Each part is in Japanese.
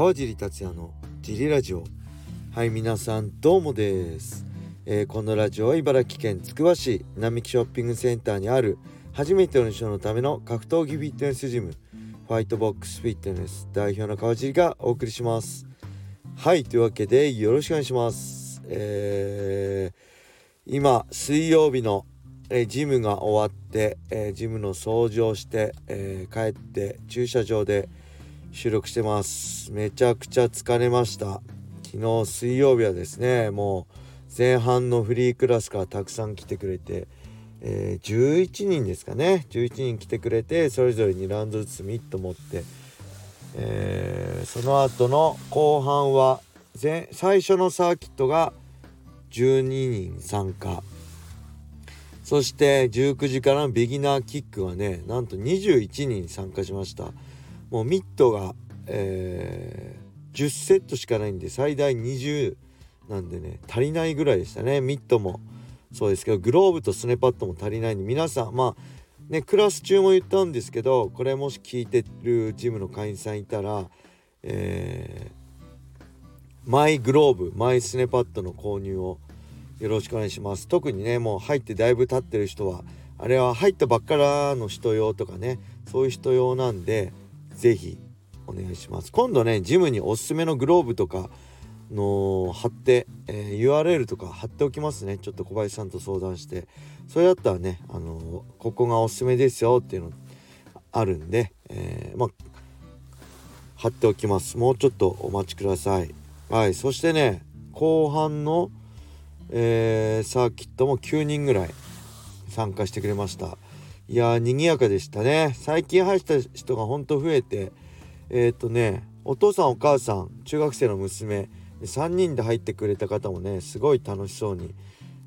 川尻達也のジリラジオ。はい皆さんどうもです、えー、このラジオは茨城県つくば市並木ショッピングセンターにある初めての人のための格闘技フィットネスジムファイトボックスフィットネス代表の川尻がお送りします。はいというわけでよろしくお願いします。えー、今水曜日のえジムが終わって、えジムの掃除をして、えー、帰って駐車場で収録してます。めちゃくちゃ疲れました。昨日水曜日はですねもう前半のフリークラスからたくさん来てくれて、えー、11人ですかね。11人来てくれてそれぞれ2ラウンドずつミット持って、えー、その後の後半は前最初のサーキットが12人参加。そして19時からのビギナーキックはねなんと21人参加しました。もうミットが、えー、10セットしかないんで最大20なんでね足りないぐらいでしたね。ミットも。そうですけどグローブとスネパッドも足りないんで皆さんまあねクラス中も言ったんですけどこれもし聞いてるジムの会員さんいたらえー、マイグローブマイスネパッドの購入をよろしくお願いします。特にねもう入ってだいぶ経ってる人はあれは入ったばっからの人用とかねそういう人用なんで是非お願いします。今度ねジムにおすすめのグローブとかの貼って、えー、URL とか貼っておきますね。ちょっと小林さんと相談して。それだったらねあのここがおすすめですよっていうのあるんで、えー、まあ貼っておきます。もうちょっとお待ちください。はいそしてね後半のえー、サーキットも9人ぐらい参加してくれました。いやー賑やかでしたね。最近入った人がほんと増えてえー、っとねお父さんお母さん中学生の娘3人で入ってくれた方もねすごい楽しそうに、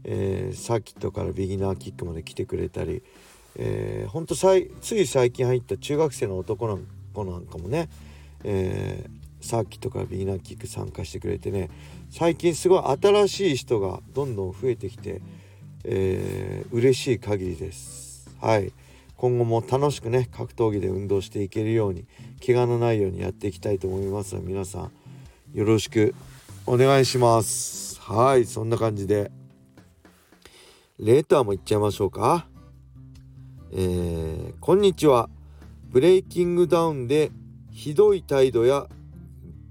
えー、サーキットからビギナーキックまで来てくれたり、えー、ほんとさいつい最近入った中学生の男の子なんかもね、えーサーキットからビギナーキック参加してくれてね最近すごい新しい人がどんどん増えてきて、えー、嬉しい限りです。はい。今後も楽しくね格闘技で運動していけるように怪我のないようにやっていきたいと思いますので皆さんよろしくお願いします。はいそんな感じで。レーターもいっちゃいましょうか。えー、こんにちは。ブレイキングダウンでひどい態度や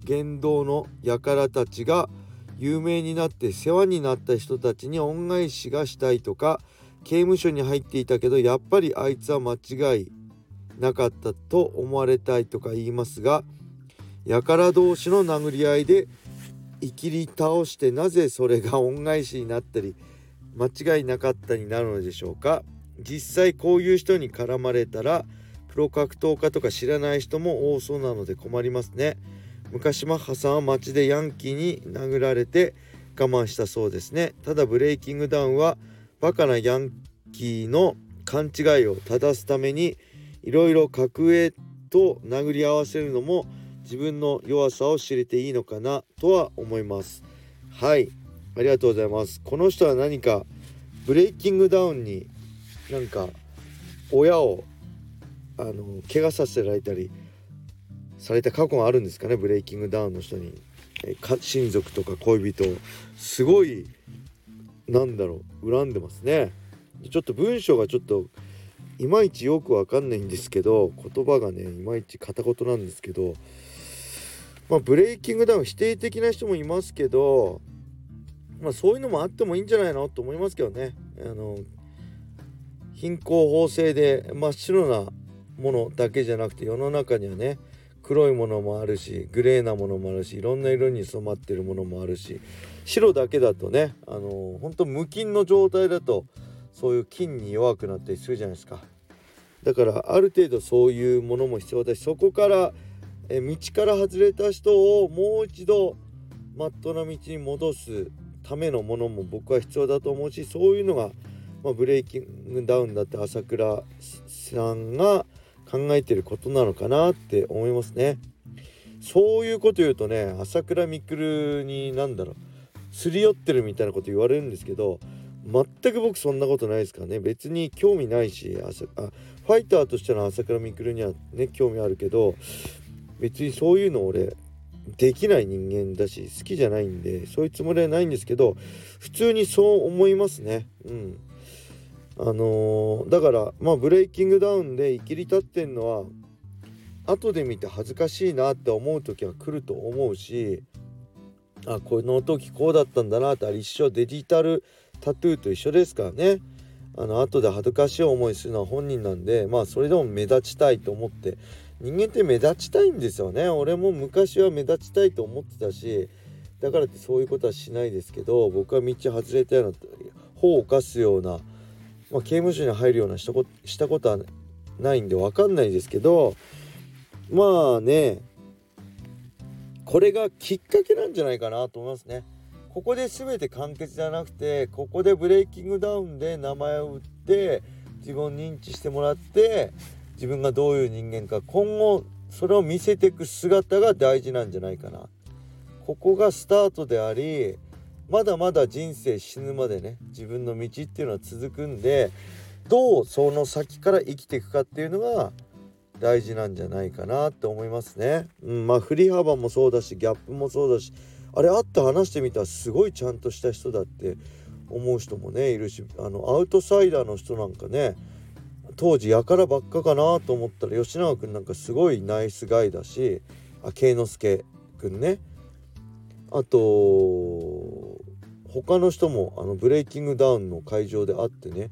言動の輩たちが有名になって世話になった人たちに恩返しがしたいとか刑務所に入っていたけどやっぱりあいつは間違いなかったと思われたいとか言いますが輩同士の殴り合いでいきり倒してなぜそれが恩返しになったり間違いなかったになるのでしょうか実際こういう人に絡まれたらプロ格闘家とか知らない人も多そうなので困りますね。昔マッハさんは街でヤンキーに殴られて我慢したそうですねただブレイキングダウンはバカなヤンキーの勘違いを正すためにいろいろ格上と殴り合わせるのも自分の弱さを知れていいのかなとは思います。はい。ありがとうございます。この人は何かブレイキングダウンになんか親をあの怪我させられたりされた過去があるんですかね？ブレイキングダウンの人に、え親族とか恋人すごいなんだろう恨んでますね。ちょっと文章がちょっといまいちよくわかんないんですけど言葉がねいまいち片言なんですけどまあブレイキングダウン否定的な人もいますけどまあそういうのもあってもいいんじゃないのと思いますけどね。あの貧困法制で真っ白なものだけじゃなくて世の中にはね黒いものもあるしグレーなものもあるしいろんな色に染まってるものもあるし白だけだとねあの本当無菌の状態だとそういう菌に弱くなったりするじゃないですか。だからある程度そういうものも必要だしそこからえ道から外れた人をもう一度まっとな道に戻すためのものも僕は必要だと思うしそういうのが、まあ、ブレイキングダウンだって朝倉さんが考えてることなのかなって思いますね。そういうこと言うとね朝倉未来に何だろうすり寄ってるみたいなこと言われるんですけど全く僕そんなことないですからね。別に興味ないしあファイターとしての朝倉未来にはね興味あるけど別にそういうの俺できない人間だし好きじゃないんでそういうつもりはないんですけど普通にそう思いますね。うん。あのー、だからまあブレイキングダウンで生きり立ってんのは後で見て恥ずかしいなって思う時は来ると思うしあこの時こうだったんだなってあれ一緒デジタルタトゥーと一緒ですからね。あの後で恥ずかしい思いするのは本人なんでまあそれでも目立ちたいと思って。人間って目立ちたいんですよね。俺も昔は目立ちたいと思ってたしだからってそういうことはしないですけど僕は道外れたような法を犯すような、まあ、刑務所に入るようなしたこしたことはないんで分かんないですけどまあねこれがきっかけなんじゃないかなと思いますね。ここで全て完結じゃなくてここでブレイキングダウンで名前を売って自分を認知してもらって自分がどういう人間か今後それを見せていく姿が大事なんじゃないかなここがスタートでありまだまだ人生死ぬまでね自分の道っていうのは続くんでどうその先から生きていくかっていうのが大事なんじゃないかなって思いますね。うん、まあ振り幅もそうだしギャップもそうだしあれ会って話してみたらすごいちゃんとした人だって思う人もねいるしあのアウトサイダーの人なんかね当時やからばっかかなと思ったら吉永君なんかすごいナイスガイだしあ慶之助君ねあと他の人もあのブレイキングダウンの会場で会ってね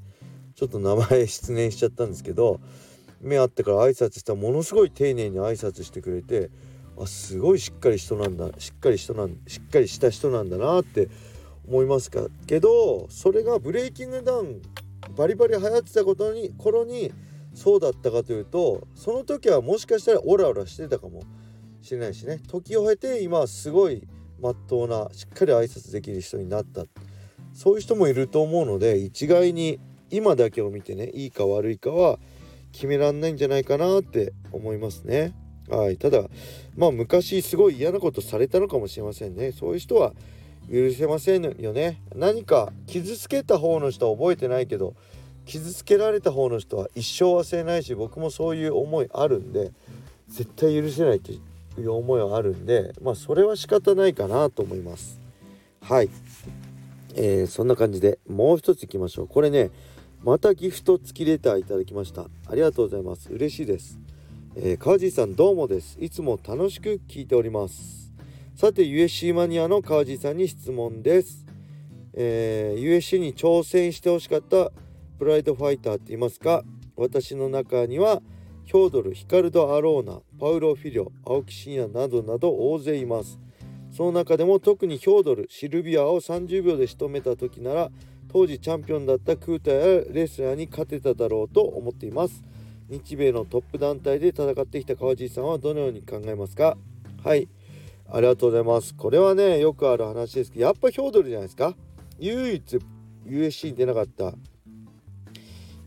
ちょっと名前失念しちゃったんですけど目合ってから挨拶したらものすごい丁寧に挨拶してくれてあすごいしっかり人なんだしっかり人なんしっかりした人なんだなって思いますかけどそれがブレイキングダウンバリバリ流行ってたことに頃にそうだったかというとその時はもしかしたらオラオラしてたかもしれないしね。時を経て今すごいまっとうなしっかり挨拶できる人になった。そういう人もいると思うので一概に今だけを見てねいいか悪いかは決めらんないんじゃないかなって思いますね。はい、ただまあ昔すごい嫌なことされたのかもしれませんね。そういう人は許せませんよね。何か傷つけた方の人は覚えてないけど傷つけられた方の人は一生忘れないし僕もそういう思いあるんで絶対許せないという思いはあるんでまあそれは仕方ないかなと思います。はい、えー、そんな感じでもう一ついきましょう。これねまたギフト付きレターいただきました。ありがとうございます。嬉しいです。えー、川地さんどうもです。いつも楽しく聞いております。さて USC マニアの川地さんに質問です、えー、USC に挑戦してほしかったプライドファイターって言いますか？私の中にはヒョードル、ヒカルド・アローナ、パウロ・フィリョ、青木真也などなど大勢います。その中でも特にヒョードル、シルビアを30秒で仕留めた時なら当時チャンピオンだったクータやレスラーに勝てただろうと思っています。日米のトップ団体で戦ってきた川地さんはどのように考えますか？はい。ありがとうございます。これはねよくある話ですけどやっぱヒョードルじゃないですか？唯一 USC に出なかった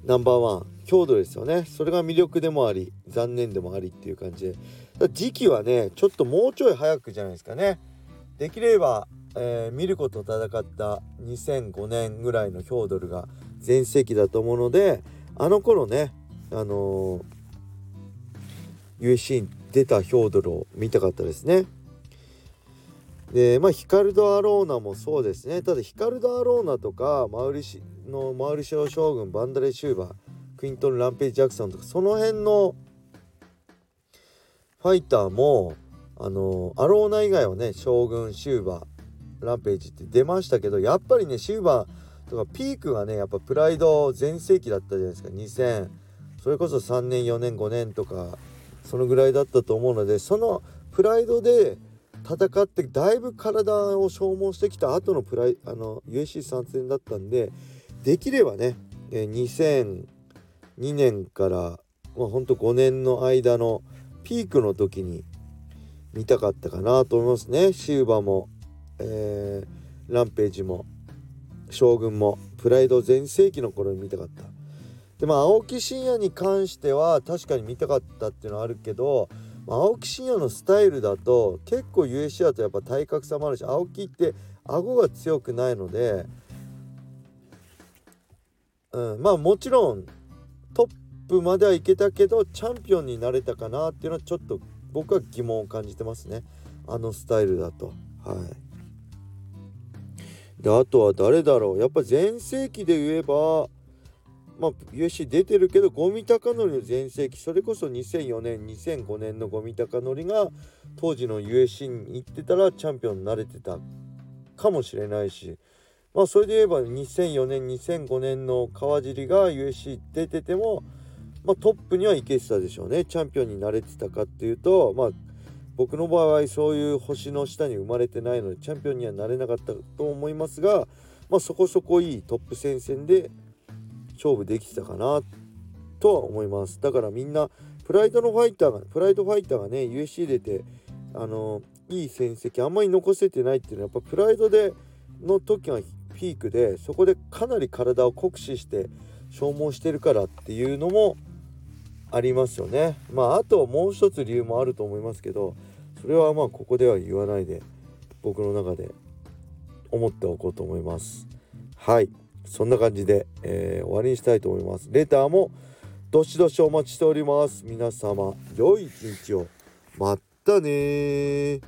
ナンバーワンヒョードルですよね。それが魅力でもあり残念でもありっていう感じで。時期はねちょっともうちょい早くじゃないですかね。できれば、えー、見ること戦った2005年ぐらいのヒョードルが全盛期だと思うのであの頃ねあのー、USC に出たヒョードルを見たかったですね。でまあヒカルド・アローナもそうですね。ただヒカルド・アローナとかマウリシのマウリシオ将軍バンダレ・シューバークイントン・ランページ・ジャクソンとかその辺のファイターもあのアローナ以外はね将軍シューバーランページって出ましたけどやっぱりねシューバーとかピークがねやっぱプライド全盛期だったじゃないですか。2000それこそ3年4年5年とかそのぐらいだったと思うのでそのプライドで戦ってだいぶ体を消耗してきた後のプライあの USC 参戦だったんでできればねえ2002年からまあほんと5年の間のピークの時に見たかったかなと思いますね。シューバも、えー、ランページも将軍もプライド全盛期の頃に見たかった。でまあ青木真也に関しては確かに見たかったっていうのはあるけど青木真也のスタイルだと結構 USC だとやっぱ体格差もあるし青木って顎が強くないので、うん、まあもちろんトップまではいけたけどチャンピオンになれたかなっていうのはちょっと僕は疑問を感じてますね。あのスタイルだと。はい。であとは誰だろう。やっぱ全盛期で言えばまあ USC 出てるけど五味隆則の全盛期それこそ2004年2005年の五味隆則が当時の USC に行ってたらチャンピオンになれてたかもしれないしまあそれで言えば2004年2005年の川尻が USC 出ててもまあ、トップにはいけてたでしょうね。チャンピオンになれてたかっていうとまあ僕の場合そういう星の下に生まれてないのでチャンピオンにはなれなかったと思いますが、まあ、そこそこいいトップ戦線で勝負できてたかなとは思いますだからみんなプライドのファイターがプライドファイターがね USC 出てあのいい戦績あんまり残せてないっていうのはやっぱプライドでの時がピークでそこでかなり体を酷使して消耗してるからっていうのもありますよね。まああともう一つ理由もあると思いますけどそれはまあここでは言わないで僕の中で思っておこうと思います。はいそんな感じで、えー、終わりにしたいと思います。レターもどしどしお待ちしております。皆様良い一日を。またね